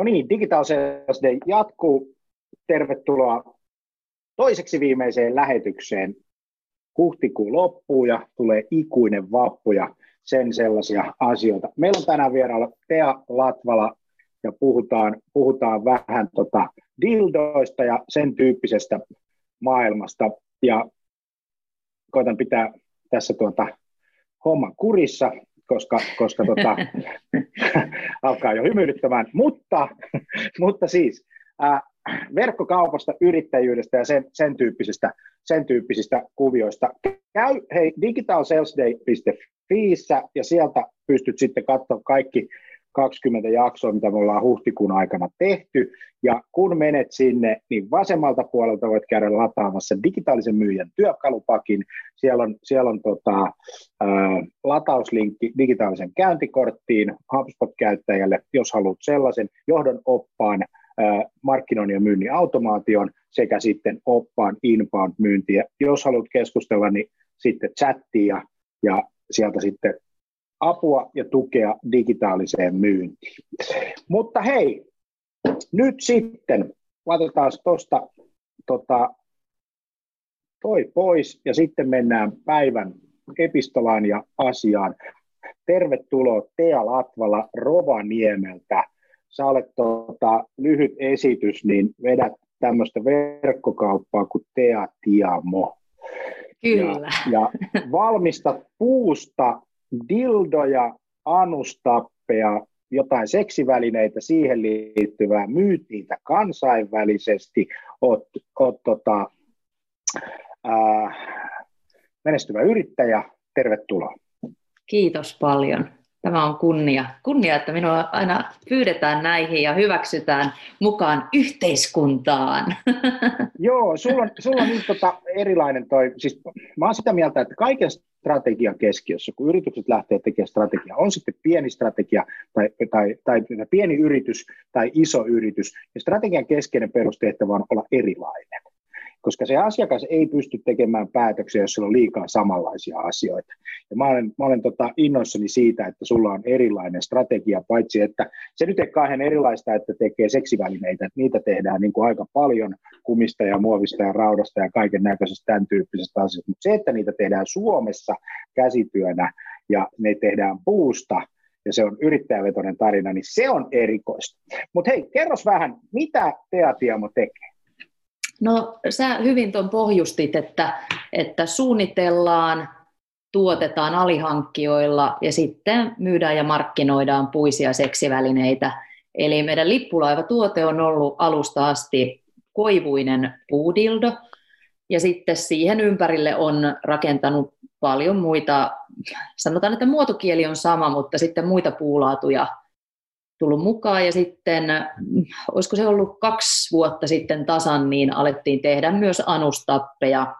No niin, Digital Sales Day jatkuu. Tervetuloa toiseksi viimeiseen lähetykseen. Huhtikuun loppuu ja tulee ikuinen vappu ja sen sellaisia asioita. Meillä on tänään vieraalla Tea Latvala ja puhutaan, puhutaan vähän tota dildoista ja sen tyyppisestä maailmasta. Ja koitan pitää tässä tuota homman kurissa koska, koska tota, alkaa jo hymyilyttämään. Mutta, mutta siis ää, verkkokaupasta, yrittäjyydestä ja sen, sen, tyyppisistä, sen tyyppisistä kuvioista. Käy hei digitalsalesday.fi ja sieltä pystyt sitten katsoa kaikki 20 jaksoa, mitä me ollaan huhtikuun aikana tehty. Ja kun menet sinne, niin vasemmalta puolelta voit käydä lataamassa digitaalisen myyjän työkalupakin. Siellä on, siellä on tota, ää, latauslinkki digitaalisen käyntikorttiin HubSpot-käyttäjälle, jos haluat sellaisen johdon oppaan markkinoinnin ja myynnin automaation sekä sitten oppaan inbound-myyntiä. Jos haluat keskustella, niin sitten chattia ja sieltä sitten apua ja tukea digitaaliseen myyntiin. Mutta hei, nyt sitten laitetaan tuosta tota, toi pois ja sitten mennään päivän epistolaan ja asiaan. Tervetuloa Tea Latvala Rovaniemeltä. Sä olet tota, lyhyt esitys, niin vedät tämmöistä verkkokauppaa kuin Tea Tiamo. Kyllä. Ja, ja valmistat puusta dildoja, anustappeja, jotain seksivälineitä, siihen liittyvää, myyt niitä kansainvälisesti, oot, oot tota, ää, menestyvä yrittäjä, tervetuloa. Kiitos paljon. Tämä on kunnia. Kunnia, että minua aina pyydetään näihin ja hyväksytään mukaan yhteiskuntaan. Joo, sulla on, sulla on niin tota erilainen toi, siis mä oon sitä mieltä, että kaiken strategian keskiössä, kun yritykset lähtee tekemään strategiaa, on sitten pieni strategia tai, tai, tai pieni yritys tai iso yritys, ja strategian keskeinen perustehtävä on olla erilainen koska se asiakas ei pysty tekemään päätöksiä, jos sillä on liikaa samanlaisia asioita. Ja mä olen, mä olen tota innoissani siitä, että sulla on erilainen strategia, paitsi että se nyt ei kauhean erilaista, että tekee seksivälineitä, että niitä tehdään niin kuin aika paljon kumista ja muovista ja raudasta ja kaiken näköisestä tämän tyyppisestä asioista, mutta se, että niitä tehdään Suomessa käsityönä ja ne tehdään puusta, ja se on yrittäjävetoinen tarina, niin se on erikoista. Mutta hei, kerros vähän, mitä Teatiamo tekee? No sä hyvin tuon pohjustit, että, että suunnitellaan, tuotetaan alihankkijoilla ja sitten myydään ja markkinoidaan puisia seksivälineitä. Eli meidän lippulaivatuote on ollut alusta asti koivuinen puudildo, ja sitten siihen ympärille on rakentanut paljon muita, sanotaan, että muotokieli on sama, mutta sitten muita puulaatuja tullut mukaan ja sitten, olisiko se ollut kaksi vuotta sitten tasan, niin alettiin tehdä myös anustappeja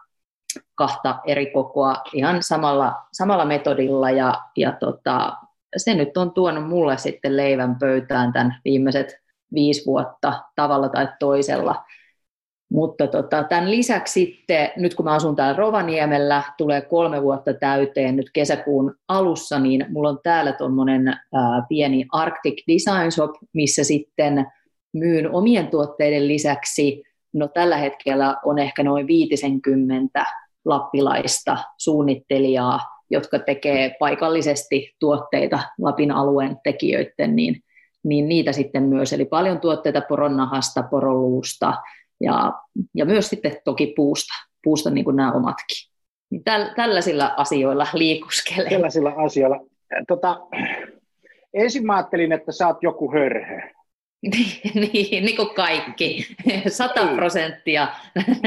kahta eri kokoa ihan samalla, samalla metodilla ja, ja tota, se nyt on tuonut mulle sitten leivän pöytään tämän viimeiset viisi vuotta tavalla tai toisella. Mutta tota, tämän lisäksi sitten, nyt kun mä asun täällä Rovaniemellä, tulee kolme vuotta täyteen nyt kesäkuun alussa, niin mulla on täällä tuommoinen pieni Arctic Design Shop, missä sitten myyn omien tuotteiden lisäksi, no tällä hetkellä on ehkä noin 50 lappilaista suunnittelijaa, jotka tekee paikallisesti tuotteita Lapin alueen tekijöiden, niin, niin niitä sitten myös. Eli paljon tuotteita poronnahasta, poroluusta, ja, ja myös sitten toki puusta, puusta niin kuin nämä omatkin. Niin täl, tällaisilla asioilla liikuskelee. Tällaisilla asioilla. Tota, ensin mä ajattelin, että sä oot joku hörhö. niin, niin kuin kaikki, sata niin. prosenttia.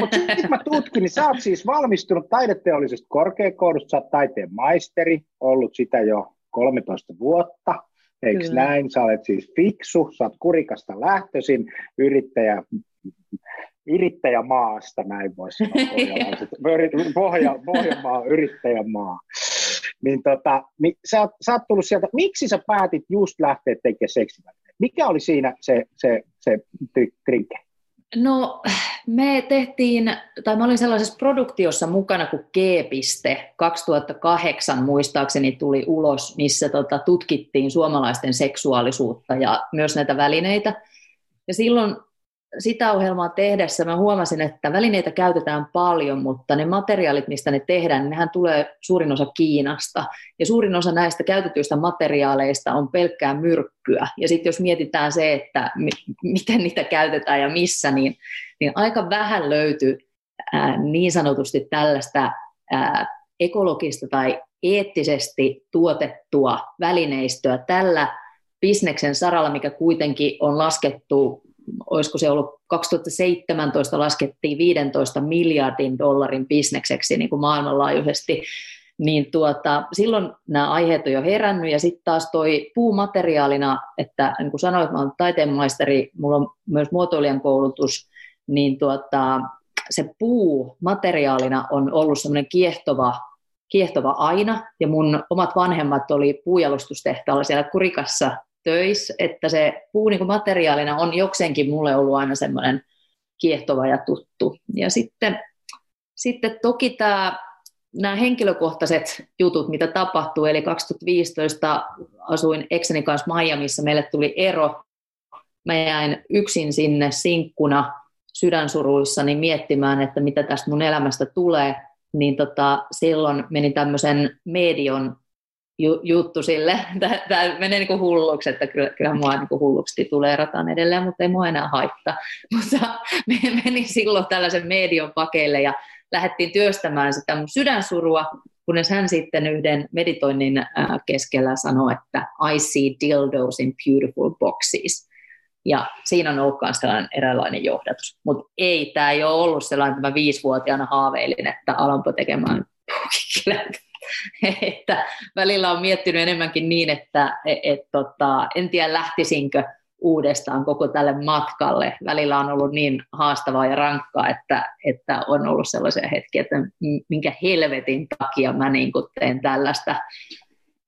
Mutta sitten mä tutkin, niin sä oot siis valmistunut taideteollisesta korkeakoulusta, sä oot taiteen maisteri, ollut sitä jo 13 vuotta, eikö Kyllä. näin? Sä olet siis fiksu, sä oot kurikasta lähtöisin, yrittäjä, yrittäjämaasta, näin voisi sanoa, Pohja, Pohjanmaa, yrittäjämaa. Niin tota, niin sä, sä oot tullut sieltä, miksi sä päätit just lähteä tekemään seksivälineitä? Mikä oli siinä se, se, se trinke? No me tehtiin, tai mä olin sellaisessa produktiossa mukana kuin G-piste 2008 muistaakseni tuli ulos, missä tota, tutkittiin suomalaisten seksuaalisuutta ja myös näitä välineitä. Ja silloin sitä ohjelmaa tehdessä mä huomasin, että välineitä käytetään paljon, mutta ne materiaalit, mistä ne tehdään, niin nehän tulee suurin osa Kiinasta. Ja suurin osa näistä käytetyistä materiaaleista on pelkkää myrkkyä. Ja sitten jos mietitään se, että mi- miten niitä käytetään ja missä, niin, niin aika vähän löytyy ää, niin sanotusti tällaista ää, ekologista tai eettisesti tuotettua välineistöä tällä bisneksen saralla, mikä kuitenkin on laskettu olisiko se ollut 2017 laskettiin 15 miljardin dollarin bisnekseksi niin kuin maailmanlaajuisesti, niin tuota, silloin nämä aiheet on jo herännyt ja sitten taas toi puumateriaalina, että niin kuin sanoit, mä olen taiteenmaisteri, mulla on myös muotoilijan koulutus, niin tuota, se puu materiaalina on ollut semmoinen kiehtova, kiehtova aina, ja mun omat vanhemmat oli puujalustustehtaalla siellä Kurikassa töissä, että se puu niin materiaalina on jokseenkin mulle ollut aina semmoinen kiehtova ja tuttu. Ja sitten, sitten toki tämä, nämä henkilökohtaiset jutut, mitä tapahtuu, eli 2015 asuin ekseni kanssa Miamiissa, meille tuli ero, mä jäin yksin sinne sinkkuna sydänsuruissani miettimään, että mitä tästä mun elämästä tulee, niin tota, silloin menin tämmöisen medion juttu sille. Tämä menee niin kuin hulluksi, että kyllä, mua niin kuin hulluksi tulee rataan edelleen, mutta ei mua enää haittaa. Mutta me menin silloin tällaisen median pakeille ja lähdettiin työstämään sitä mun sydänsurua, kunnes hän sitten yhden meditoinnin keskellä sanoi, että I see dildos in beautiful boxes. Ja siinä on ollut myös sellainen eräänlainen johdatus. Mutta ei, tämä ei ole ollut sellainen, että mä viisivuotiaana haaveilin, että alanpa tekemään että välillä on miettinyt enemmänkin niin, että et, et, tota, en tiedä lähtisinkö uudestaan koko tälle matkalle. Välillä on ollut niin haastavaa ja rankkaa, että, että on ollut sellaisia hetkiä, että minkä helvetin takia mä niin teen tällaista,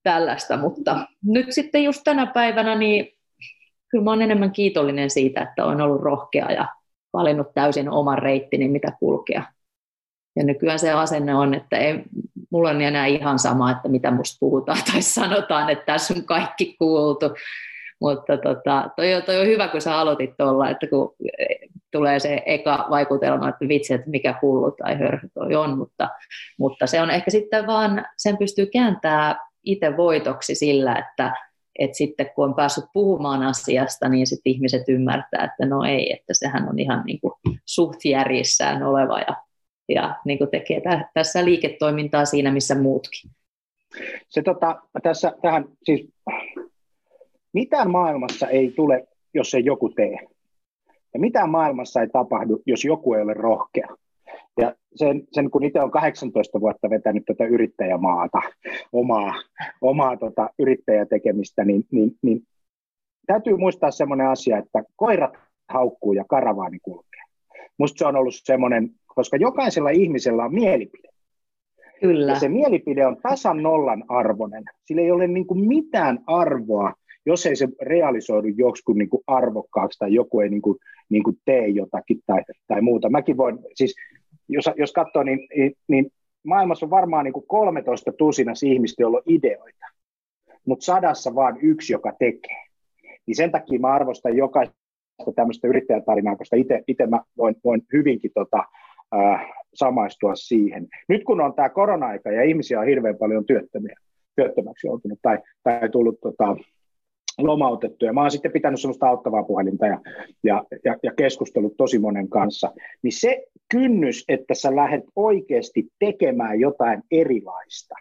tällaista. Mutta nyt sitten just tänä päivänä, niin kyllä mä olen enemmän kiitollinen siitä, että olen ollut rohkea ja valinnut täysin oman reittini, mitä kulkea. Ja nykyään se asenne on, että ei, mulla on enää ihan sama, että mitä musta puhutaan tai sanotaan, että tässä on kaikki kuultu. Mutta tota, toi, toi on hyvä, kun sä aloitit tuolla, että kun tulee se eka vaikutelma, että vitsi, että mikä hullu tai hörhö toi on, mutta, mutta se on ehkä sitten vaan, sen pystyy kääntämään itse voitoksi sillä, että, että sitten kun on päässyt puhumaan asiasta, niin sitten ihmiset ymmärtää, että no ei, että sehän on ihan niin kuin suht järjissään oleva ja ja niin kuin tekee tässä liiketoimintaa siinä, missä muutkin. Se, tota, tässä, tähän, siis, mitään maailmassa ei tule, jos ei joku tee. Ja mitään maailmassa ei tapahdu, jos joku ei ole rohkea. Ja sen, sen kun itse on 18 vuotta vetänyt tätä yrittäjämaata, omaa, omaa tota, yrittäjätekemistä, niin, niin, niin täytyy muistaa semmoinen asia, että koirat haukkuu ja karavaani kulkee. Musta se on ollut semmoinen koska jokaisella ihmisellä on mielipide. Kyllä. Ja se mielipide on tasan nollan arvoinen. Sillä ei ole niin kuin mitään arvoa, jos ei se realisoidu joskus niin kuin arvokkaaksi tai joku ei niin kuin, niin kuin tee jotakin tai, tai muuta. Mäkin voin, siis jos, jos katsoo, niin, niin, niin maailmassa on varmaan niin kuin 13 tusinas ihmistä, joilla on ideoita, mutta sadassa vaan yksi, joka tekee. Niin sen takia mä arvostan jokaista tämmöistä yrittäjätarinaa, koska itse mä voin, voin hyvinkin tota, äh, samaistua siihen. Nyt kun on tämä korona-aika ja ihmisiä on hirveän paljon työttömiä, työttömäksi joutunut tai, tai tullut tota, lomautettuja. Mä oon sitten pitänyt sellaista auttavaa puhelinta ja, ja, ja, ja keskustellut tosi monen kanssa. Niin se kynnys, että sä lähdet oikeasti tekemään jotain erilaista,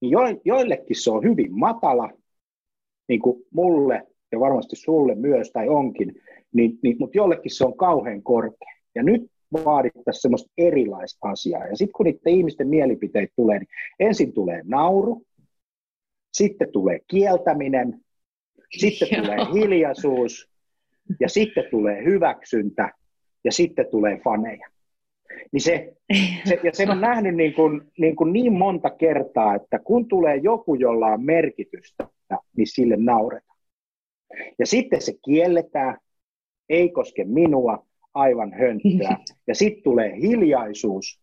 niin jo, joillekin se on hyvin matala, niin kuin mulle ja varmasti sulle myös tai onkin, niin, niin, mutta jollekin se on kauhean korkea. Ja nyt vaadittaisiin semmoista erilaista asiaa. Ja sitten kun niiden ihmisten mielipiteet tulee, niin ensin tulee nauru, sitten tulee kieltäminen, sitten Joo. tulee hiljaisuus, ja sitten tulee hyväksyntä, ja sitten tulee faneja. Niin se, se, ja sen on nähnyt niin, kuin, niin, kuin niin monta kertaa, että kun tulee joku, jolla on merkitystä, niin sille nauretaan. Ja sitten se kielletään, ei koske minua, aivan hönttöä. Ja sitten tulee hiljaisuus.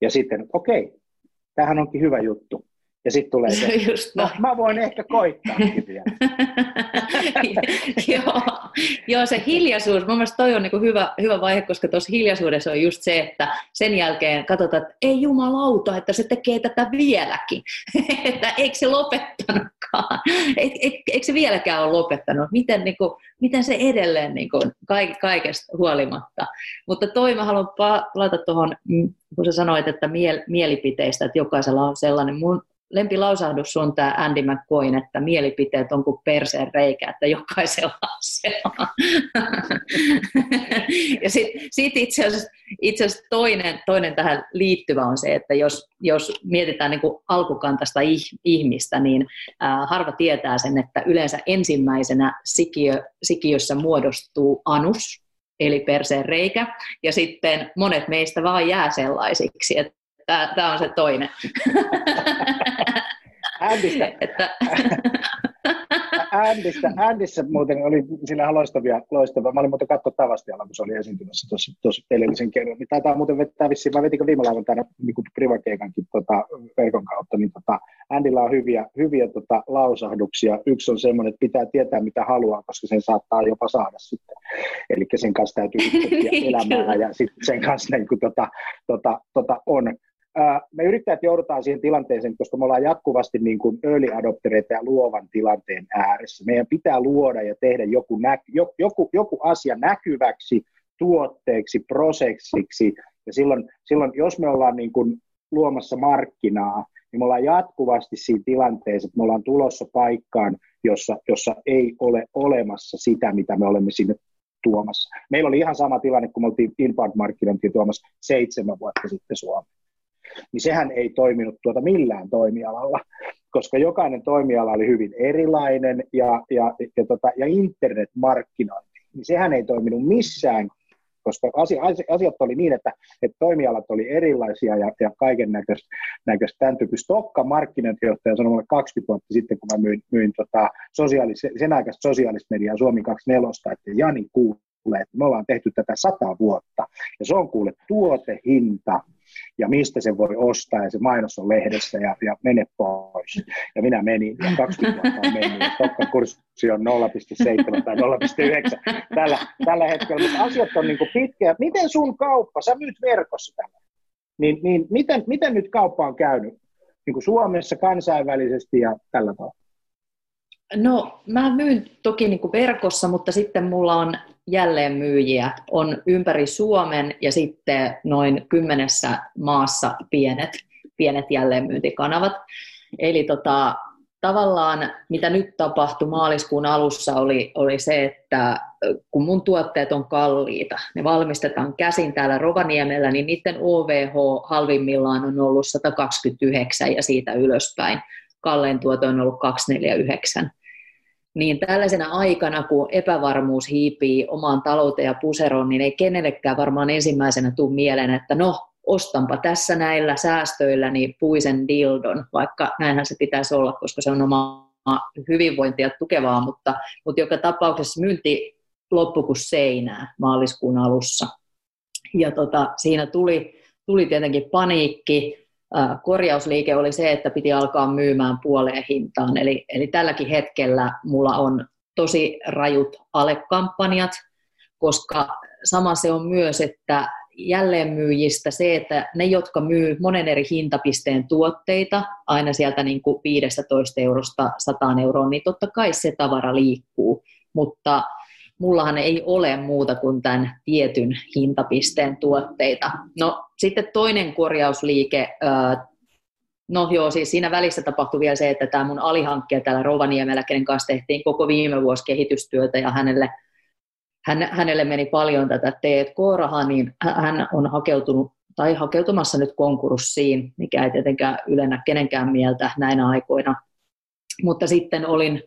Ja sitten, okei, okay, tämähän onkin hyvä juttu. Ja sitten tulee se, Just no, mä voin ehkä koittaa vielä. joo, joo, se hiljaisuus, mun mielestä toi on niin hyvä, hyvä vaihe, koska tuossa hiljaisuudessa on just se, että sen jälkeen katsotaan, että ei jumalauta, että se tekee tätä vieläkin. että eikö se lopettanutkaan? Eik, eik, eikö se vieläkään ole lopettanut? Miten, niin kuin, miten se edelleen niin kuin, kaikesta huolimatta? Mutta toi mä haluan palata tuohon, mm, kun sä sanoit, että miel, mielipiteistä, että jokaisella on sellainen. Mun lempilausahdus on tämä Andy McCoyn, että mielipiteet on kuin perseen reikä, että jokaisella on se ja sitten sit itse asiassa, itse asiassa toinen, toinen tähän liittyvä on se, että jos, jos mietitään niin alkukantaista ihmistä, niin äh, harva tietää sen, että yleensä ensimmäisenä sikiö, sikiössä muodostuu anus, eli perseen reikä, ja sitten monet meistä vaan jää sellaisiksi, että Tämä on se toinen. Andistä, että... Andistä, Andissä muuten oli sillä loistavia, loistavia. Mä olin muuten katsoa Tavastialla, kun se oli esiintymässä tuossa, tuossa edellisen kerran. Niin taitaa muuten vettää vissiin, mä vetikö viime lauantaina niin privakeikankin tota, verkon kautta, niin tota, Andilla on hyviä, hyviä tota, lausahduksia. Yksi on semmoinen, että pitää tietää mitä haluaa, koska sen saattaa jopa saada sitten. Eli sen kanssa täytyy elämää ja sitten sen kanssa niin kuin, tota, tota, tota, on me yrittäjät joudutaan siihen tilanteeseen, koska me ollaan jatkuvasti niin kuin early adoptereita ja luovan tilanteen ääressä. Meidän pitää luoda ja tehdä joku, nä- joku, joku asia näkyväksi, tuotteeksi, prosessiksi. Ja silloin, silloin jos me ollaan niin kuin luomassa markkinaa, niin me ollaan jatkuvasti siinä tilanteessa, että me ollaan tulossa paikkaan, jossa, jossa ei ole olemassa sitä, mitä me olemme sinne tuomassa. Meillä oli ihan sama tilanne, kun me oltiin inbound-markkinointia tuomassa seitsemän vuotta sitten Suomeen niin sehän ei toiminut tuota millään toimialalla, koska jokainen toimiala oli hyvin erilainen ja, ja, ja, tota, ja internetmarkkinointi, niin sehän ei toiminut missään, koska asia, asiat oli niin, että, että toimialat oli erilaisia ja, ja kaiken näköistä, tämän tyyppistä. Tokka markkinointijohtaja sanoi mulle 20 vuotta sitten, kun mä myin, myin tota, sosiaalis, sen aikaista sosiaalista mediaa Suomi 24, että Jani kuulee, että me ollaan tehty tätä sata vuotta ja se on kuule tuotehinta, ja mistä se voi ostaa, ja se mainos on lehdessä, ja, ja mene pois. Ja minä menin, ja 20 vuotta on mennyt, ja kurssi on 0,7 tai 0,9 tällä, tällä hetkellä, mutta asiat on niin pitkiä. Miten sun kauppa, sä myyt verkossa tällä, niin, niin miten, miten nyt kauppa on käynyt niin kuin Suomessa, kansainvälisesti ja tällä tavalla? No, mä myyn toki niin kuin verkossa, mutta sitten mulla on jälleenmyyjiä. On ympäri Suomen ja sitten noin kymmenessä maassa pienet, pienet jälleenmyyntikanavat. Eli tota, tavallaan mitä nyt tapahtui maaliskuun alussa oli, oli se, että kun mun tuotteet on kalliita, ne valmistetaan käsin täällä Rovaniemellä, niin niiden OVH halvimmillaan on ollut 129 ja siitä ylöspäin. Kallein tuote on ollut 249 niin tällaisena aikana, kun epävarmuus hiipii omaan talouteen ja puseroon, niin ei kenellekään varmaan ensimmäisenä tule mieleen, että no, ostanpa tässä näillä säästöillä niin puisen dildon, vaikka näinhän se pitäisi olla, koska se on oma hyvinvointia tukevaa, mutta, mutta joka tapauksessa myynti loppu kuin seinää maaliskuun alussa. Ja tota, siinä tuli, tuli tietenkin paniikki, korjausliike oli se, että piti alkaa myymään puoleen hintaan. Eli, eli tälläkin hetkellä mulla on tosi rajut alekampanjat, koska sama se on myös, että jälleenmyyjistä se, että ne, jotka myy monen eri hintapisteen tuotteita, aina sieltä niin kuin 15 eurosta 100 euroon, niin totta kai se tavara liikkuu, mutta mullahan ei ole muuta kuin tämän tietyn hintapisteen tuotteita. No sitten toinen korjausliike, no joo, siis siinä välissä tapahtui vielä se, että tämä mun alihankkija täällä Rovaniemellä, kenen kanssa tehtiin koko viime vuosi kehitystyötä ja hänelle, hän, hänelle meni paljon tätä T&K-rahaa, niin hän on hakeutunut tai hakeutumassa nyt konkurssiin, mikä ei tietenkään ylennä kenenkään mieltä näinä aikoina. Mutta sitten olin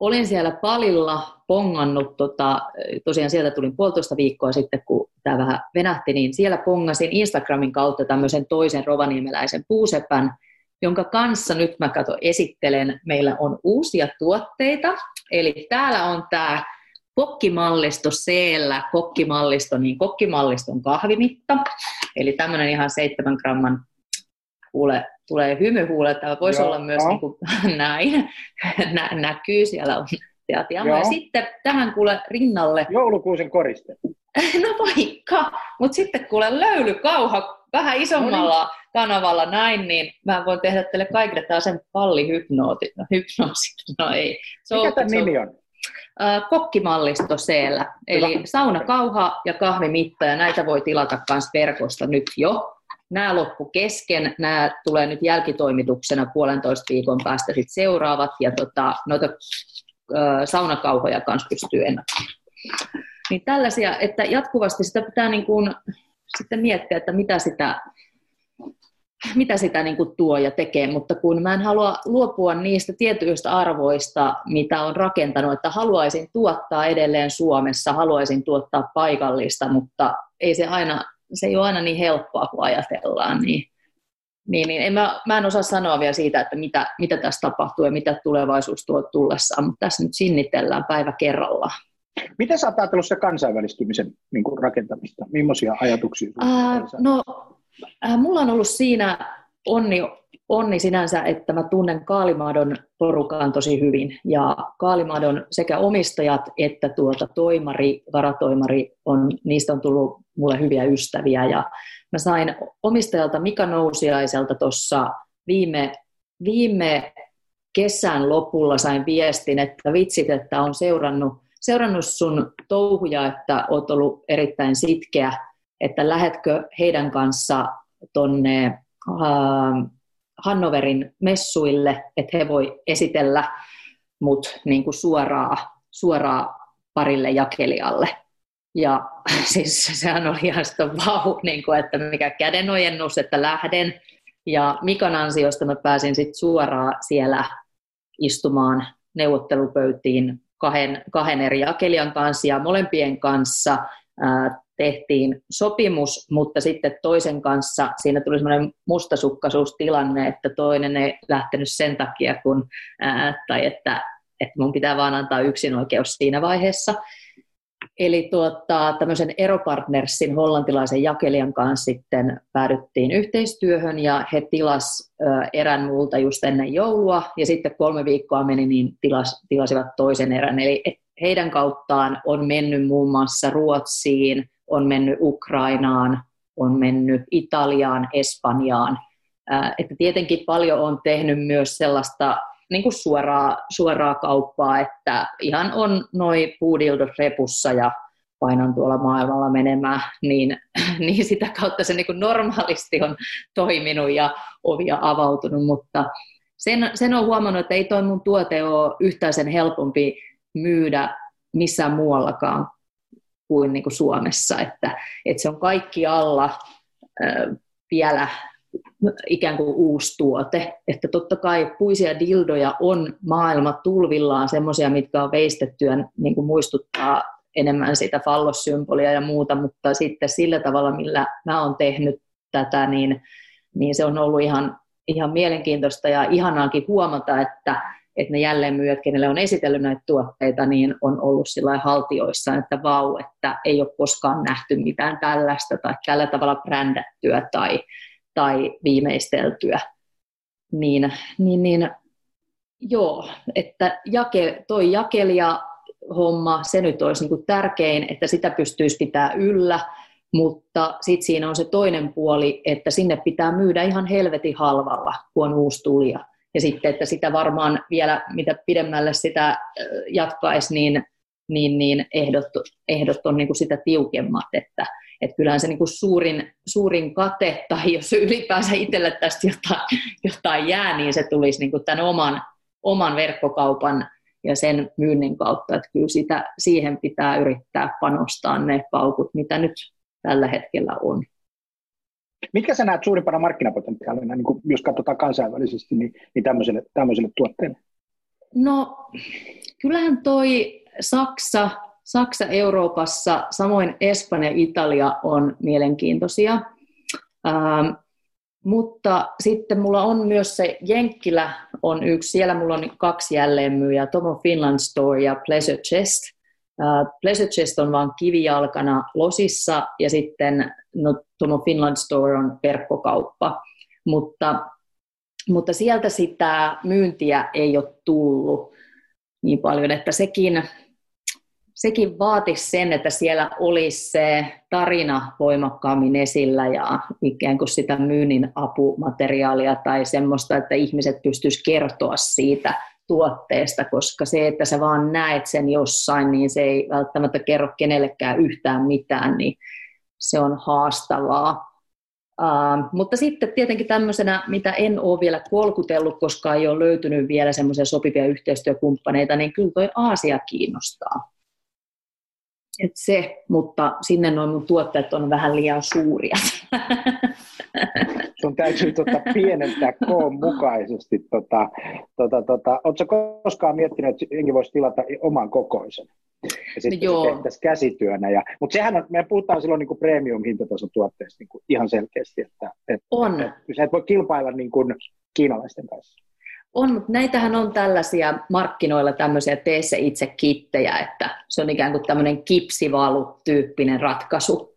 olin siellä palilla pongannut, tota, tosiaan sieltä tulin puolitoista viikkoa sitten, kun tämä vähän venähti, niin siellä pongasin Instagramin kautta tämmöisen toisen rovaniemeläisen puusepän, jonka kanssa nyt mä kato esittelen, meillä on uusia tuotteita, eli täällä on tämä kokkimallisto c kokkimallisto, niin kokkimalliston kahvimitta, eli tämmöinen ihan 7 gramman kuule, tulee hymyhuulet, tämä voisi Joo, olla myös niin kuin, näin, Nä, näkyy, siellä on. Ja sitten tähän kuule rinnalle... Joulukuusen koriste. no vaikka, mutta sitten kuule löylykauha vähän isommalla no niin. kanavalla näin, niin mä voin tehdä teille kaikille sen pallihypnootit. No, hypnoosit, no ei. So, Mikä tämän so, nimi on? kokkimallisto siellä. Eli saunakauha ja kahvimitta, ja näitä voi tilata myös verkosta nyt jo. Nämä loppu kesken, nämä tulee nyt jälkitoimituksena puolentoista viikon päästä sit seuraavat, ja tota, noita äh, saunakauhoja kanssa pystyy ennakoimaan. Niin tällaisia, että jatkuvasti sitä pitää niin kuin, sitten miettiä, että mitä sitä mitä sitä niin kuin tuo ja tekee, mutta kun mä en halua luopua niistä tietyistä arvoista, mitä on rakentanut, että haluaisin tuottaa edelleen Suomessa, haluaisin tuottaa paikallista, mutta ei se aina, se ei ole aina niin helppoa kuin ajatellaan, niin, niin, niin en mä, mä en osaa sanoa vielä siitä, että mitä, mitä tässä tapahtuu ja mitä tulevaisuus tuo tullessaan, mutta tässä nyt sinnitellään päivä kerrallaan. Miten sä oot ajatellut se kansainvälistymisen niin kuin rakentamista? Millaisia ajatuksia? Ää, no Äh, mulla on ollut siinä onni, onni sinänsä, että mä tunnen Kaalimadon porukan tosi hyvin. Ja Kaalimadon sekä omistajat että tuota toimari, varatoimari, on, niistä on tullut mulle hyviä ystäviä. Ja mä sain omistajalta Mika Nousiaiselta tuossa viime, viime kesän lopulla sain viestin, että vitsit, että on seurannut, seurannut sun touhuja, että oot ollut erittäin sitkeä että lähetkö heidän kanssa tuonne äh, Hannoverin messuille, että he voi esitellä mut niin kuin suoraan, suoraan parille jakelijalle. Ja siis sehän oli ihan sitä vau, niin kuin, että mikä kädenojennus, että lähden. Ja Mikan ansiosta mä pääsin sitten suoraan siellä istumaan neuvottelupöytiin kahden, kahden eri jakelijan kanssa ja molempien kanssa tehtiin sopimus, mutta sitten toisen kanssa siinä tuli semmoinen mustasukkaisuustilanne, että toinen ei lähtenyt sen takia, kun, ää, tai että, että mun pitää vaan antaa yksinoikeus siinä vaiheessa. Eli tuota, tämmöisen Eropartnersin hollantilaisen jakelijan kanssa sitten päädyttiin yhteistyöhön ja he tilas erän multa just ennen joulua ja sitten kolme viikkoa meni niin tilas, tilasivat toisen erän. Eli heidän kauttaan on mennyt muun muassa Ruotsiin, on mennyt Ukrainaan, on mennyt Italiaan, Espanjaan. Että tietenkin paljon on tehnyt myös sellaista niin kuin suoraa, suoraa kauppaa, että ihan on noin puudildot repussa ja painan tuolla maailmalla menemään, niin, niin sitä kautta se niin kuin normaalisti on toiminut ja ovia avautunut, mutta sen, sen on huomannut, että ei toi mun tuote ole yhtään sen helpompi myydä missään muuallakaan kuin, niin kuin Suomessa, että, että se on kaikki alla äh, vielä ikään kuin uusi tuote. Että totta kai puisia dildoja on maailma tulvillaan semmoisia, mitkä on veistettyä, niin kuin muistuttaa enemmän sitä fallossymbolia ja muuta, mutta sitten sillä tavalla, millä mä oon tehnyt tätä, niin, niin se on ollut ihan, ihan mielenkiintoista ja ihanaakin huomata, että, että ne jälleenmyyjät, kenelle on esitellyt näitä tuotteita, niin on ollut sillä haltioissa, että vau, että ei ole koskaan nähty mitään tällaista tai tällä tavalla brändättyä tai, tai viimeisteltyä. Niin, niin, niin joo, että jake, toi jakelija homma, se nyt olisi niin kuin tärkein, että sitä pystyisi pitää yllä, mutta sitten siinä on se toinen puoli, että sinne pitää myydä ihan helvetin halvalla, kun on uusi tulija ja sitten, että sitä varmaan vielä mitä pidemmälle sitä jatkaisi, niin, niin, niin ehdot, ehdot on niin kuin sitä tiukemmat, että, että kyllähän se niin kuin suurin, suurin kate, tai jos ylipäänsä itselle tästä jotain, jotain jää, niin se tulisi niin kuin tämän oman, oman verkkokaupan ja sen myynnin kautta, että kyllä sitä, siihen pitää yrittää panostaa ne paukut, mitä nyt tällä hetkellä on. Mitkä sä näet suurimpana markkinapotentiaalina, niin jos katsotaan kansainvälisesti, niin, niin tämmöiselle, tämmöiselle tuotteelle? No, kyllähän toi Saksa, Saksa Euroopassa, samoin Espanja ja Italia on mielenkiintoisia. Ähm, mutta sitten mulla on myös se Jenkkilä on yksi, siellä mulla on kaksi jälleenmyyjää, Tomo Finland Store ja Pleasure Chest. Uh, Pleasure Chest on vaan kivijalkana losissa ja sitten no, Tomo Finland Store on verkkokauppa, mutta, mutta sieltä sitä myyntiä ei ole tullut. niin paljon, että sekin, sekin vaatisi sen, että siellä olisi se tarina voimakkaammin esillä ja ikään kuin sitä myynnin apumateriaalia tai semmoista, että ihmiset pystyisivät kertoa siitä tuotteesta, koska se, että sä vaan näet sen jossain, niin se ei välttämättä kerro kenellekään yhtään mitään, niin se on haastavaa. Uh, mutta sitten tietenkin tämmöisenä, mitä en ole vielä kolkutellut, koska ei ole löytynyt vielä semmoisia sopivia yhteistyökumppaneita, niin kyllä toi Aasia kiinnostaa. Et se, mutta sinne noin mun tuotteet on vähän liian suuria. Sun täytyy tota pienentää koon mukaisesti. Tota, tota, tota. Oletko koskaan miettinyt, että jengi voisi tilata oman kokoisen? Ja sitten no tehtäisiin käsityönä. Ja, mutta sehän on, me puhutaan silloin niin kuin premium-hintatason tuotteista niin kuin ihan selkeästi. Että, että, on. Että, sä et voi kilpailla niin kuin kiinalaisten kanssa. On, mutta näitähän on tällaisia markkinoilla tämmöisiä tee se itse kittejä, että se on ikään kuin tämmöinen kipsivalu-tyyppinen ratkaisu.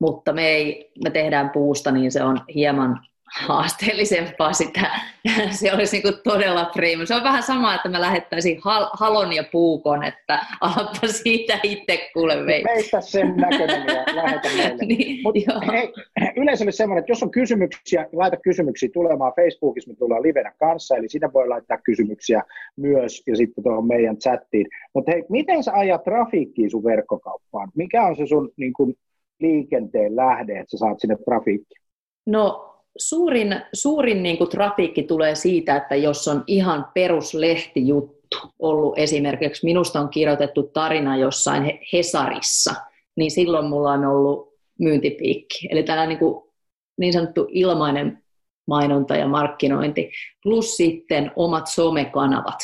Mutta me, ei, me tehdään puusta, niin se on hieman haasteellisempaa sitä. Se olisi niin todella premium. Se on vähän sama, että mä lähettäisin hal- halon ja puukon, että alappa siitä itse kuule vei. Meistä sen näköinen ja lähetä meille. niin, Mut, hei, yleisölle semmoinen, että jos on kysymyksiä, laita kysymyksiä tulemaan Facebookissa, me tullaan livenä kanssa, eli sinne voi laittaa kysymyksiä myös ja sitten tuohon meidän chattiin. Mutta hei, miten sä ajat trafiikkiin sun verkkokauppaan? Mikä on se sun niin kun, liikenteen lähde, että sä saat sinne trafiikkiin? No suurin, suurin niin kuin trafiikki tulee siitä, että jos on ihan peruslehtijuttu ollut esimerkiksi, minusta on kirjoitettu tarina jossain Hesarissa, niin silloin mulla on ollut myyntipiikki. Eli tällainen niin, kuin niin sanottu ilmainen mainonta ja markkinointi, plus sitten omat somekanavat.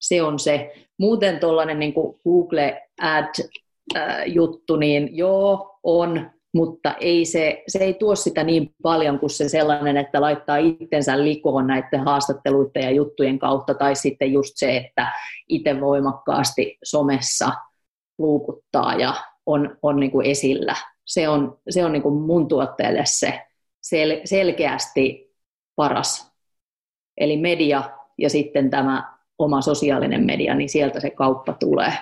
Se on se. Muuten tuollainen niin Google Ad-juttu, niin joo, on, mutta ei se, se ei tuo sitä niin paljon kuin se sellainen, että laittaa itsensä likoon näiden haastatteluiden ja juttujen kautta, tai sitten just se, että itse voimakkaasti somessa luukuttaa ja on, on niin kuin esillä. Se on, se on niin kuin mun tuotteelle se sel, selkeästi paras. Eli media ja sitten tämä oma sosiaalinen media, niin sieltä se kauppa tulee.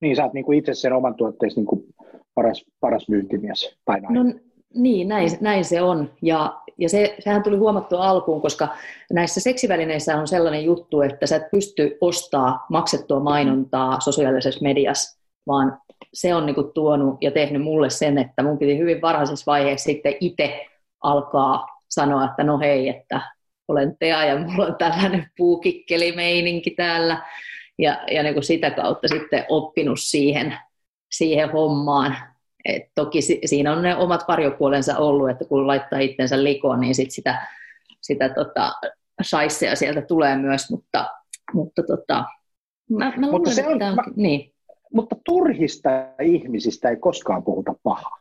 Niin, sä oot niin kuin itse sen oman tuotteesi niin kuin paras, paras myyntimies tai. No, niin, näin, näin se on. Ja, ja se, sehän tuli huomattua alkuun, koska näissä seksivälineissä on sellainen juttu, että sä et pysty ostaa maksettua mainontaa sosiaalisessa mediassa, vaan se on niin kuin tuonut ja tehnyt mulle sen, että mun piti hyvin varhaisessa vaiheessa sitten itse alkaa sanoa, että no hei, että olen Tea ja mulla on tällainen puukikkelimeininki täällä. Ja, ja niin kuin sitä kautta sitten oppinut siihen, siihen hommaan. Et toki siinä on ne omat varjopuolensa ollut, että kun laittaa itsensä likoon, niin sit sitä, sitä tota, shaisseja sieltä tulee myös, mutta, mutta tota, mä, mä mutta, se on, on, mä, niin. mutta turhista ihmisistä ei koskaan puhuta pahaa.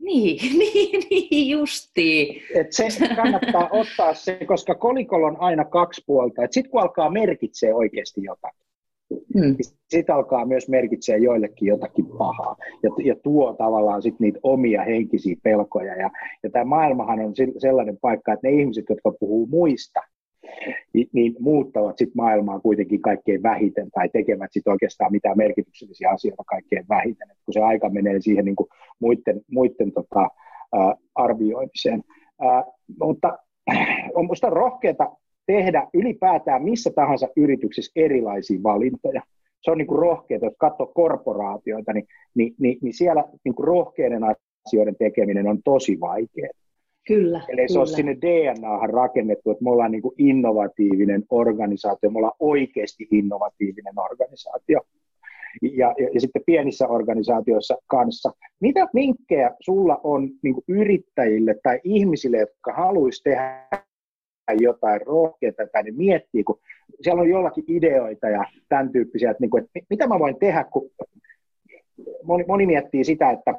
Niin, niin, niin justiin. Et se kannattaa ottaa se, koska kolikolla on aina kaksi puolta. Sitten kun alkaa merkitsee oikeasti jotakin, mm. sitten alkaa myös merkitsee joillekin jotakin pahaa ja, ja tuo tavallaan sit niitä omia henkisiä pelkoja. Ja, ja tämä maailmahan on sellainen paikka, että ne ihmiset, jotka puhuu muista, niin muuttavat sit maailmaa kuitenkin kaikkein vähiten tai tekevät sit oikeastaan mitään merkityksellisiä asioita kaikkein vähiten, Et kun se aika menee siihen niin kuin muiden, muiden tota, äh, arvioimiseen. Äh, mutta on minusta rohkeata tehdä ylipäätään missä tahansa yrityksessä erilaisia valintoja. Se on niin kuin rohkeaa, jos katsoo korporaatioita, niin, niin, niin, niin siellä niin kuin rohkeiden asioiden tekeminen on tosi vaikeaa. Kyllä, Eli kyllä. se on sinne DNAhan rakennettu, että me ollaan niin kuin innovatiivinen organisaatio, me ollaan oikeasti innovatiivinen organisaatio. Ja, ja, ja sitten pienissä organisaatioissa kanssa. Mitä vinkkejä sulla on niin kuin yrittäjille tai ihmisille, jotka haluaisi tehdä jotain rohkeaa tai ne miettii, kun siellä on jollakin ideoita ja tämän tyyppisiä, että, niin kuin, että mitä mä voin tehdä, kun moni, moni miettii sitä, että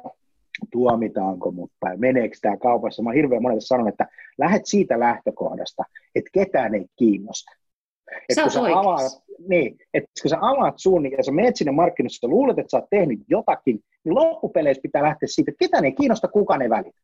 tuomitaanko mut tai meneekö tämä kaupassa. Mä oon hirveän monelle sanonut, että lähet siitä lähtökohdasta, että ketään ei kiinnosta. Et kun, sä avaat, niin, et kun sä avaat suun ja sä menet sinne markkinoissa, ja luulet, että sä oot tehnyt jotakin, niin loppupeleissä pitää lähteä siitä, että ketään ei kiinnosta, kukaan ei välitä.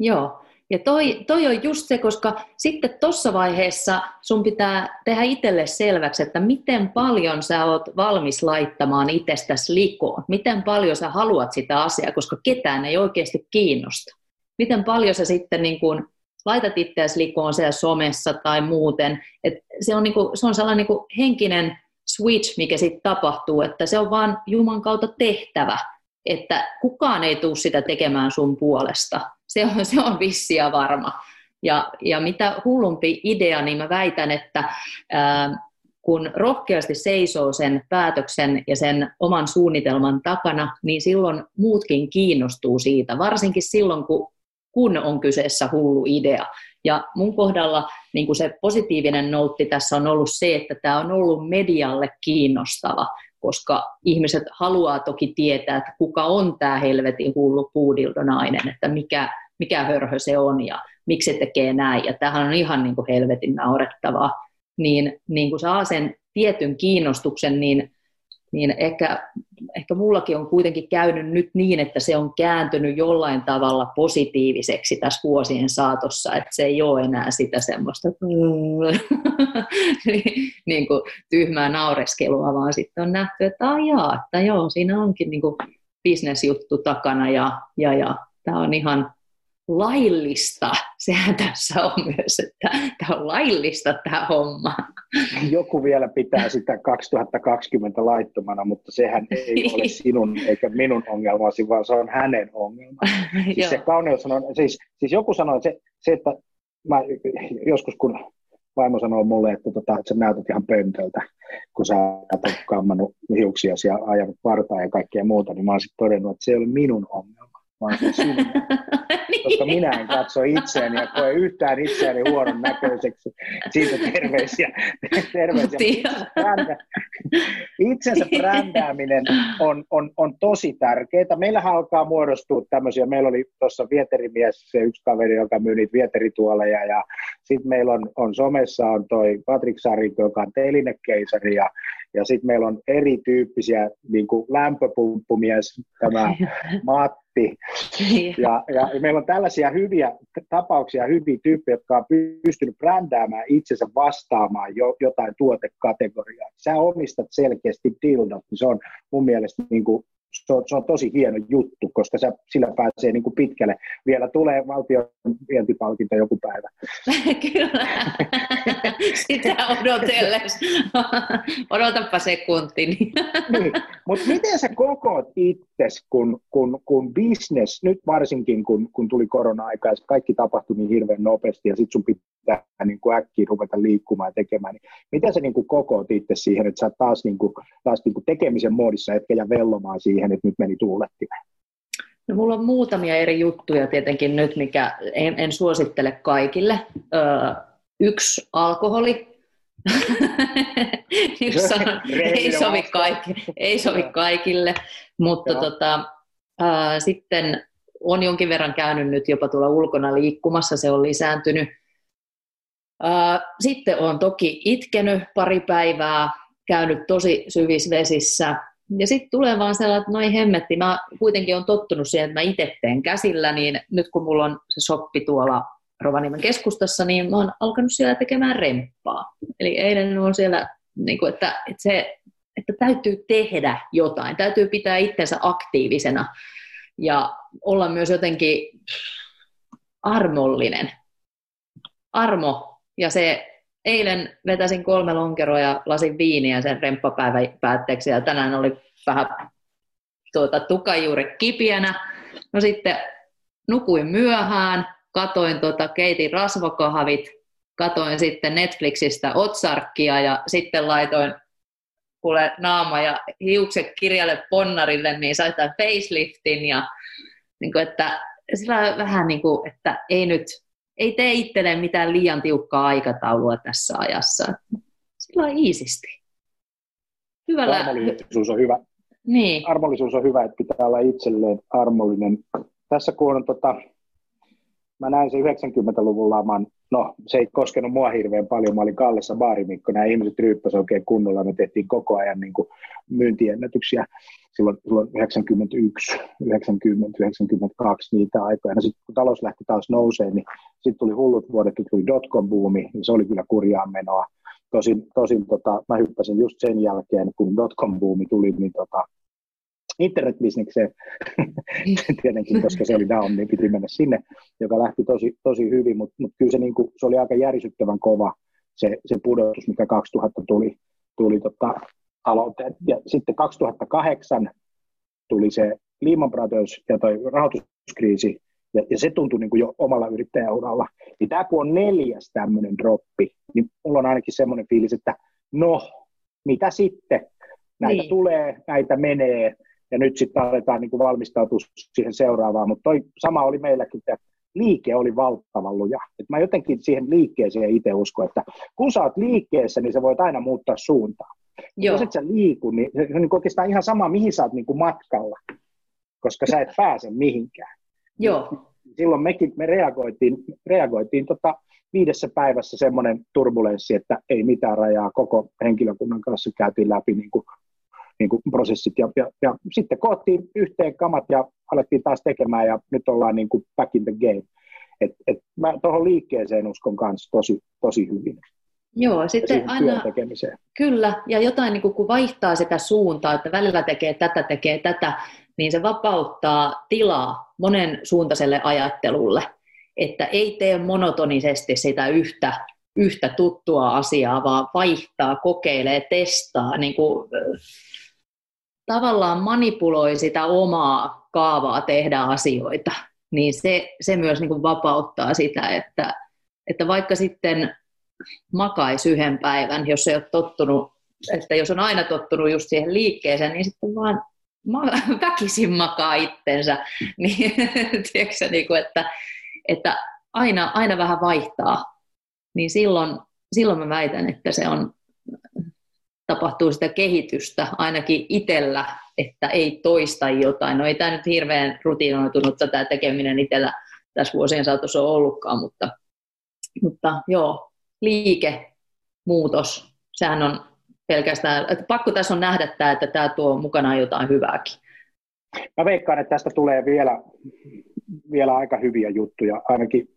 Joo, Ja toi, toi on just se, koska sitten tuossa vaiheessa sun pitää tehdä itselle selväksi, että miten paljon sä oot valmis laittamaan itsestäsi likoon. Miten paljon sä haluat sitä asiaa, koska ketään ei oikeasti kiinnosta. Miten paljon sä sitten niin kun laitat itseäsi likoon siellä somessa tai muuten. Et se, on niin kun, se on sellainen niin henkinen switch, mikä sitten tapahtuu, että se on vaan Juman kautta tehtävä, että kukaan ei tule sitä tekemään sun puolesta. Se on, se on vissiä varma. Ja, ja mitä hullumpi idea, niin mä väitän, että ää, kun rohkeasti seisoo sen päätöksen ja sen oman suunnitelman takana, niin silloin muutkin kiinnostuu siitä, varsinkin silloin, kun, kun on kyseessä hullu idea. Ja mun kohdalla niin kuin se positiivinen noutti tässä on ollut se, että tämä on ollut medialle kiinnostava, koska ihmiset haluaa toki tietää, että kuka on tämä helvetin hullu puudildonainen, että mikä, mikä hörhö se on ja miksi se tekee näin. Ja tämähän on ihan niin kuin helvetin naurettavaa. Niin, niin kun saa sen tietyn kiinnostuksen, niin niin ehkä, ehkä mullakin on kuitenkin käynyt nyt niin, että se on kääntynyt jollain tavalla positiiviseksi tässä vuosien saatossa, että se ei ole enää sitä semmoista niin kuin tyhmää naureskelua, vaan sitten on nähty, että ajaa, että joo, siinä onkin niin kuin bisnesjuttu takana ja, ja, ja tämä on ihan laillista. Sehän tässä on myös, että tämä on laillista tämä homma. Joku vielä pitää sitä 2020 laittomana, mutta sehän ei ole sinun eikä minun ongelmasi, vaan se on hänen ongelma. Siis se kauneus on, siis, siis joku sanoi, että se, se että mä, joskus kun vaimo sanoi mulle, että, tota, että sä näytät ihan pöntöltä, kun sä oot kammannut hiuksia ja ajanut partaa ja kaikkea muuta, niin mä oon sitten todennut, että se ei ole minun ongelma vaan se niin. Koska minä en katso itseäni ja koe yhtään itseäni huonon näköiseksi. Siitä terveisiä. terveisiä. Itsensä brändääminen on, on, on tosi tärkeää. Meillä alkaa muodostua tämmöisiä. Meillä oli tuossa vieterimies, se yksi kaveri, joka myy niitä vieterituoleja. Ja sitten meillä on, on somessa on toi Patrik Sarinko, joka on telinekeisari. Ja ja sitten meillä on erityyppisiä niin kuin lämpöpumppumies, tämä Matti. Ja, ja meillä on tällaisia hyviä tapauksia, hyviä tyyppejä, jotka on pystynyt brändäämään itsensä vastaamaan jo, jotain tuotekategoriaa. Sä omistat selkeästi dildot, niin se on mun mielestä niin kuin se on, se on tosi hieno juttu, koska sä, sillä pääsee niin kuin pitkälle. Vielä tulee valtion vientipalkinto joku päivä. Kyllä, sitä odotellessa. Odotapa sekunti. niin, mutta miten sä kokoat itses, kun, kun, kun business, nyt varsinkin kun, kun tuli korona-aika ja kaikki tapahtui niin hirveän nopeasti ja sitten sun pitää niin kuin äkkiä ruveta liikkumaan ja tekemään, niin miten sä niin kuin kokoat itse siihen, että sä taas, niin kuin, taas niin kuin tekemisen muodissa etkä ja vellomaan siihen, että nyt meni tuulettimeen? No, mulla on muutamia eri juttuja tietenkin nyt, mikä en, en suosittele kaikille. Ö, yksi, alkoholi. sanon, ei, sovi kaikki, ei sovi kaikille, mutta tota, ö, sitten on jonkin verran käynyt nyt jopa tuolla ulkona liikkumassa, se on lisääntynyt. Sitten on toki itkenyt pari päivää, käynyt tosi syvissä vesissä, ja sitten tulee vaan sellainen, että noin hemmetti, mä kuitenkin on tottunut siihen, että mä itse teen käsillä, niin nyt kun mulla on se soppi tuolla Rovaniemen keskustassa, niin mä oon alkanut siellä tekemään remppaa. Eli eilen on siellä, niin kuin, että, että, se, että täytyy tehdä jotain, täytyy pitää itsensä aktiivisena ja olla myös jotenkin armollinen. Armo ja se eilen vetäsin kolme lonkeroa ja lasin viiniä sen remppapäivän päätteeksi ja tänään oli vähän tuota, tukajuuri kipiänä. No sitten nukuin myöhään, katoin tuota, keitin rasvakahvit, katoin sitten Netflixistä Otsarkkia ja sitten laitoin kuule naama ja hiukset kirjalle ponnarille, niin sai tämän faceliftin ja niin kuin, että sillä vähän niin kuin, että ei nyt ei tee itselleen mitään liian tiukkaa aikataulua tässä ajassa. Sillä on iisisti. Hyvällä... Armollisuus on hyvä. Niin. Armollisuus on hyvä, että pitää olla itselleen armollinen. Tässä kun on, tota, mä näin se 90-luvun laman no se ei koskenut mua hirveän paljon, mä olin Kallessa baarimikko, nämä ihmiset ryyppäsivät oikein kunnolla, me tehtiin koko ajan niin myyntiennätyksiä silloin, silloin 91, 90, 92 niitä aikoja. No sitten kun talous lähti taas nouseen, niin sitten tuli hullut vuodet, kun tuli dotcom-buumi, niin se oli kyllä kurjaan menoa. Tosin, tosin tota, mä hyppäsin just sen jälkeen, kun dotcom-buumi tuli, niin tota, internetbisnekseen, tietenkin, koska se oli down, niin piti mennä sinne, joka lähti tosi, tosi hyvin, mutta mut kyllä se, niin kuin, se oli aika järisyttävän kova se, se pudotus, mikä 2000 tuli, tuli tota, talouteen. Ja sitten 2008 tuli se Lehman Brothers ja toi rahoituskriisi, ja, ja se tuntui niin kuin jo omalla yrittäjäuralla. Niin tämä kun on neljäs tämmöinen droppi, niin mulla on ainakin semmoinen fiilis, että no, mitä sitten? Näitä niin. tulee, näitä menee, ja nyt sitten aletaan niin kuin valmistautua siihen seuraavaan, mutta toi sama oli meilläkin, että liike oli valtavan luja. Et mä jotenkin siihen liikkeeseen itse uskon, että kun sä oot liikkeessä, niin sä voit aina muuttaa suuntaa. Joo. Jos et sä liiku, niin se on niin oikeastaan ihan sama, mihin sä oot niin kuin matkalla, koska sä et pääse mihinkään. Joo. Silloin mekin me reagoitiin, reagoitiin tota viidessä päivässä semmoinen turbulenssi, että ei mitään rajaa, koko henkilökunnan kanssa käytiin läpi niin kuin niin kuin prosessit. Ja, ja, ja sitten koottiin yhteen kamat ja alettiin taas tekemään ja nyt ollaan niin kuin back in the game. Et, et mä tuohon liikkeeseen uskon kanssa tosi, tosi hyvin. Joo, sitten aina, kyllä, ja jotain niin kuin, kun vaihtaa sitä suuntaa, että välillä tekee tätä, tekee tätä, niin se vapauttaa tilaa monen suuntaiselle ajattelulle, että ei tee monotonisesti sitä yhtä, yhtä tuttua asiaa, vaan vaihtaa, kokeilee, testaa, niin kuin, tavallaan manipuloi sitä omaa kaavaa tehdä asioita, niin se, se myös niin kuin vapauttaa sitä, että, että vaikka sitten makaisi yhden päivän, jos ei ole tottunut, että jos on aina tottunut just siihen liikkeeseen, niin sitten vaan väkisin makaa itsensä, niin tiedätkö, niin kuin, että, että aina, aina vähän vaihtaa, niin silloin, silloin mä väitän, että se on tapahtuu sitä kehitystä ainakin itsellä, että ei toista jotain. No ei tämä nyt hirveän rutinoitunut tämä tekeminen itsellä tässä vuosien saatossa ole ollutkaan, mutta, mutta joo, liike, muutos, sehän on pelkästään, että pakko tässä on nähdä tämä, että tämä tuo mukanaan jotain hyvääkin. Mä veikkaan, että tästä tulee vielä, vielä aika hyviä juttuja, ainakin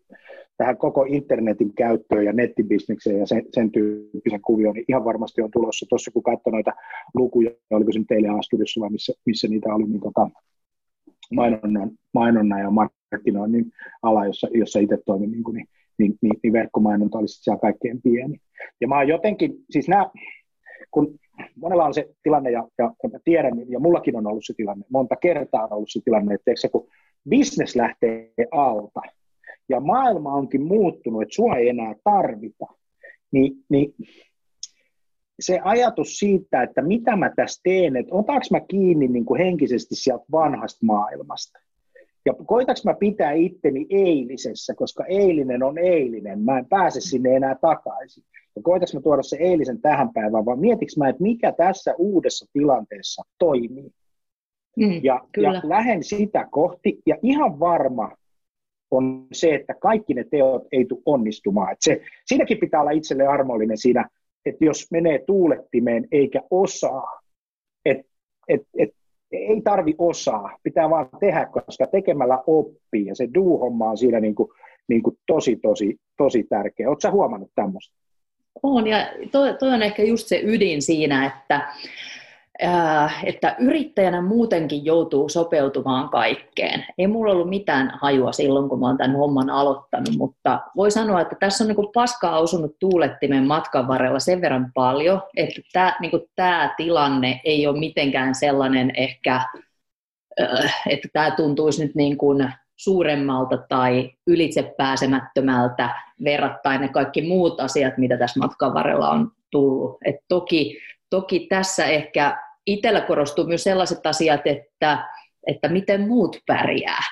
tähän koko internetin käyttöön ja nettibisnekseen ja sen, sen tyyppisen kuvioon, niin ihan varmasti on tulossa. Tuossa kun katsoi noita lukuja, oliko se teille Asturissa vai missä, missä niitä oli, niin tota, mainonnan, mainonnan ja markkinoinnin ala, jossa, jossa itse toimin, niin, niin, niin, niin, niin verkkomainonta olisi siellä kaikkein pieni. Ja mä oon jotenkin, siis nämä, kun monella on se tilanne, ja, ja, ja mä tiedän, ja mullakin on ollut se tilanne, monta kertaa on ollut se tilanne, että se, kun business lähtee alta, ja maailma onkin muuttunut, että sua ei enää tarvita, niin, niin se ajatus siitä, että mitä mä tässä teen, että otanko mä kiinni niin kuin henkisesti sieltä vanhasta maailmasta. Ja koitaks mä pitää itteni eilisessä, koska eilinen on eilinen, mä en pääse sinne enää takaisin. Ja koitaks mä tuoda se eilisen tähän päivään, vaan mietiks mä, että mikä tässä uudessa tilanteessa toimii. Mm, ja, ja lähden sitä kohti, ja ihan varma, on se, että kaikki ne teot ei tule onnistumaan. Se, siinäkin pitää olla itselle armollinen siinä, että jos menee tuulettimeen eikä osaa, että et, et, ei tarvi osaa, pitää vaan tehdä, koska tekemällä oppii ja se do-homma on siinä niin kuin, niin kuin tosi, tosi, tosi tärkeä. Oletko huomannut tämmöistä? On, ja toi, toi on ehkä just se ydin siinä, että että yrittäjänä muutenkin joutuu sopeutumaan kaikkeen. Ei mulla ollut mitään hajua silloin, kun mä oon tämän homman aloittanut, mutta voi sanoa, että tässä on niin paskaa osunut tuulettimen matkan varrella sen verran paljon, että tämä, niin tämä tilanne ei ole mitenkään sellainen ehkä, äh, että tämä tuntuisi nyt niin kuin suuremmalta tai ylitsepääsemättömältä verrattain ne kaikki muut asiat, mitä tässä matkan varrella on tullut. Et toki Toki tässä ehkä itsellä korostuu myös sellaiset asiat, että, että miten muut pärjää.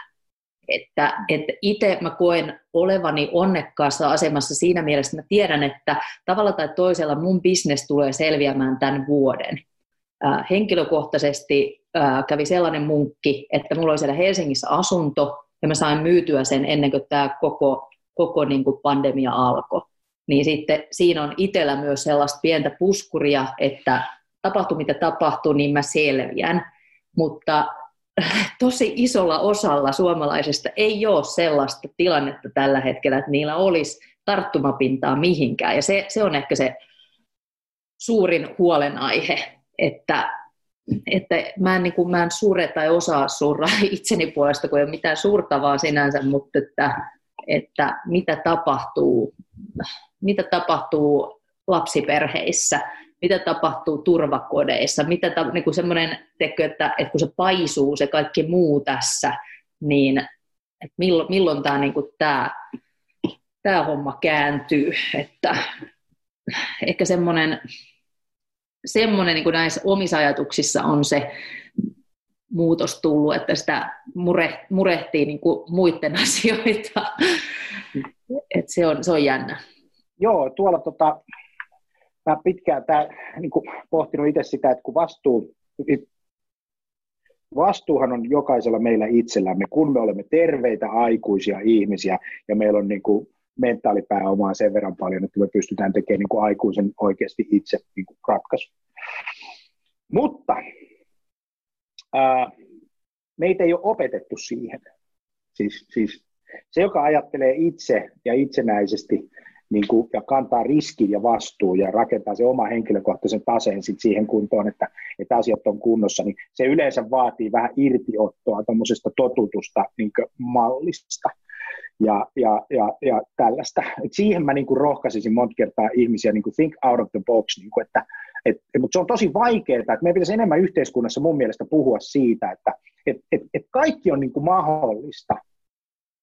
Että, että itse mä koen olevani onnekkaassa asemassa siinä mielessä, että mä tiedän, että tavalla tai toisella mun bisnes tulee selviämään tämän vuoden. Äh, henkilökohtaisesti äh, kävi sellainen munkki, että mulla oli siellä Helsingissä asunto, ja mä sain myytyä sen ennen kuin tämä koko koko niin kuin pandemia alkoi. Niin sitten siinä on itsellä myös sellaista pientä puskuria, että tapahtuu mitä tapahtuu, niin mä selviän. Mutta tosi isolla osalla suomalaisista ei ole sellaista tilannetta tällä hetkellä, että niillä olisi tarttumapintaa mihinkään. Ja se, se on ehkä se suurin huolenaihe, että, että mä, en, niin kuin, mä en sure tai osaa surra itseni puolesta, kun ei ole mitään surtavaa sinänsä, mutta että, että mitä tapahtuu, mitä tapahtuu lapsiperheissä, mitä tapahtuu turvakodeissa, mitä ta, niin kuin semmoinen, tekö, että, että kun se paisuu se kaikki muu tässä, niin että milloin, milloin tämä, niin kuin tämä, tämä homma kääntyy, että ehkä semmoinen, semmoinen niin kuin näissä omissa ajatuksissa on se muutos tullut, että sitä mure, murehtii niin kuin muiden asioita. Et se, on, se on jännä. Joo, tuolla tota, mä pitkään tää, niin kuin pohtinut itse sitä, että kun vastuu, vastuuhan on jokaisella meillä itsellämme, kun me olemme terveitä aikuisia ihmisiä ja meillä on niin kuin mentaalipääomaa sen verran paljon, että me pystytään tekemään niin kuin aikuisen oikeasti itse niin kuin ratkaisu. Mutta ää, meitä ei ole opetettu siihen. Siis, siis se, joka ajattelee itse ja itsenäisesti niin kuin, ja kantaa riskin ja vastuun ja rakentaa se oma henkilökohtaisen taseen sit siihen kuntoon, että, että asiat on kunnossa, niin se yleensä vaatii vähän irtiottoa tuommoisesta totutusta niin mallista ja, ja, ja, ja tällaista. Et siihen mä niin kuin rohkaisisin monta kertaa ihmisiä niin kuin think out of the box, niin kuin, että et, mutta se on tosi vaikeaa, että meidän pitäisi enemmän yhteiskunnassa mun mielestä puhua siitä, että et, et, et kaikki on niin kuin mahdollista,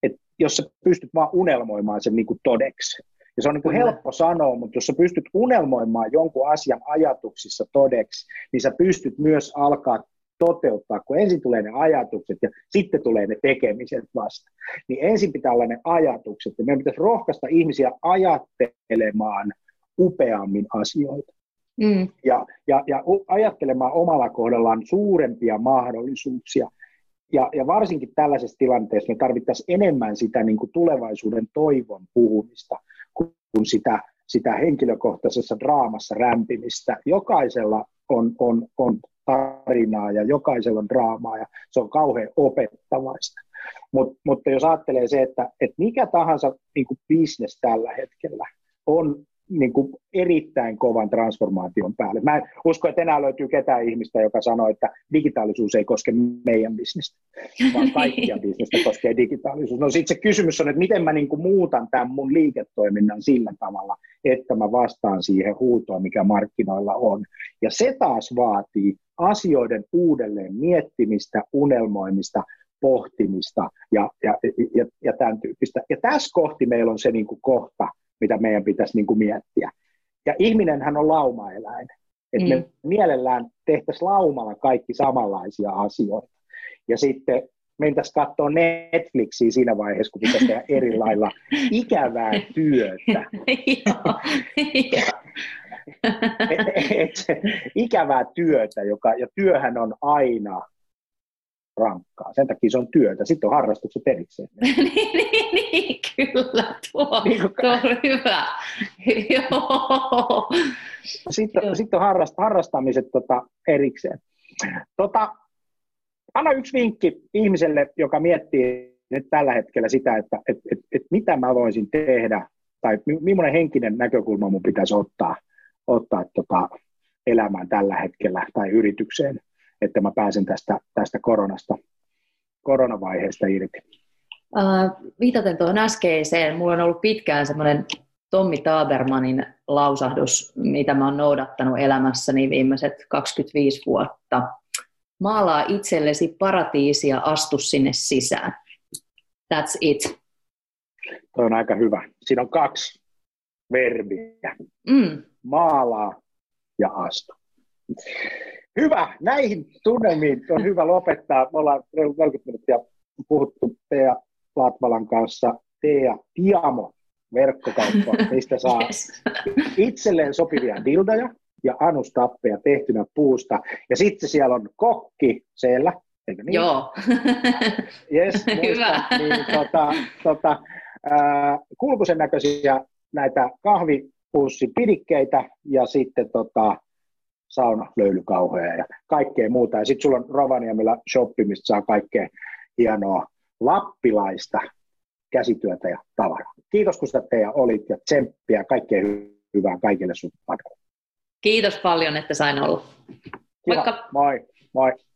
et jos sä pystyt vaan unelmoimaan sen niin kuin todeksi. Ja se on niin kuin helppo sanoa, mutta jos sä pystyt unelmoimaan jonkun asian ajatuksissa todeksi, niin sä pystyt myös alkaa toteuttaa, kun ensin tulee ne ajatukset ja sitten tulee ne tekemiset vasta. Niin ensin pitää olla ne ajatukset ja meidän pitäisi rohkaista ihmisiä ajattelemaan upeammin asioita. Mm. Ja, ja, ja ajattelemaan omalla kohdallaan suurempia mahdollisuuksia. Ja, ja varsinkin tällaisessa tilanteessa me tarvittaisiin enemmän sitä niin kuin tulevaisuuden toivon puhumista kuin sitä, sitä henkilökohtaisessa draamassa rämpimistä. Jokaisella on, on, on tarinaa ja jokaisella on draamaa ja se on kauhean opettavaista. Mut, mutta jos ajattelee se, että, että mikä tahansa niin kuin business tällä hetkellä on niin kuin erittäin kovan transformaation päälle. Mä en usko, että enää löytyy ketään ihmistä, joka sanoo, että digitaalisuus ei koske meidän bisnestä, vaan kaikkia bisnestä koskee digitaalisuus. No sitten se kysymys on, että miten mä niin kuin muutan tämän mun liiketoiminnan sillä tavalla, että mä vastaan siihen huutoon, mikä markkinoilla on. Ja se taas vaatii asioiden uudelleen miettimistä, unelmoimista, pohtimista ja, ja, ja, ja tämän tyyppistä. Ja tässä kohti meillä on se niin kuin kohta, mitä meidän pitäisi niin kuin miettiä. Ja ihminenhän on laumaeläin. Että mm. me mielellään tehtäisiin laumalla kaikki samanlaisia asioita. Ja sitten mentäisiin katsoa Netflixiä siinä vaiheessa, kun pitäisi tehdä eri lailla ikävää työtä. et, et, ikävää työtä, joka, ja työhän on aina rankkaa. Sen takia se on työtä. Sitten on harrastukset erikseen. niin, niin, niin, kyllä. Tuo, niin kuin... tuo on hyvä. Joo. Sitten, sitten on harrast, harrastamiset tota, erikseen. Tota, anna yksi vinkki ihmiselle, joka miettii nyt tällä hetkellä sitä, että et, et, et mitä mä voisin tehdä, tai millainen henkinen näkökulma mun pitäisi ottaa, ottaa tota, elämään tällä hetkellä tai yritykseen että mä pääsen tästä, tästä koronasta, koronavaiheesta irti? Uh, viitaten tuohon äskeiseen, mulla on ollut pitkään semmoinen Tommi Tabermanin lausahdus, mitä mä oon noudattanut elämässäni viimeiset 25 vuotta. Maalaa itsellesi paratiisia, astu sinne sisään. That's it. Tuo on aika hyvä. Siinä on kaksi verbiä. Mm. Maalaa ja astu. Hyvä, näihin tunnelmiin on hyvä lopettaa. Me ollaan 40 minuuttia puhuttu Tea Latvalan kanssa. Tea Tiamo verkkokauppa, mistä saa yes. itselleen sopivia dildoja ja anustappeja tehtynä puusta. Ja sitten siellä on kokki siellä, eikö niin? Joo. Yes, Hyvä. Niin, tota, tota, kulkusen näköisiä näitä kahvipussipidikkeitä ja sitten tota, saunalöylykauhoja ja kaikkea muuta. Ja sitten sulla on Rovaniemellä shoppi, mistä saa kaikkea hienoa lappilaista käsityötä ja tavaraa. Kiitos kun sä teidän olit ja tsemppiä kaikkea hyvää kaikille sun matkalla. Kiitos paljon, että sain olla. Kiva. Moikka. Moi. Moi.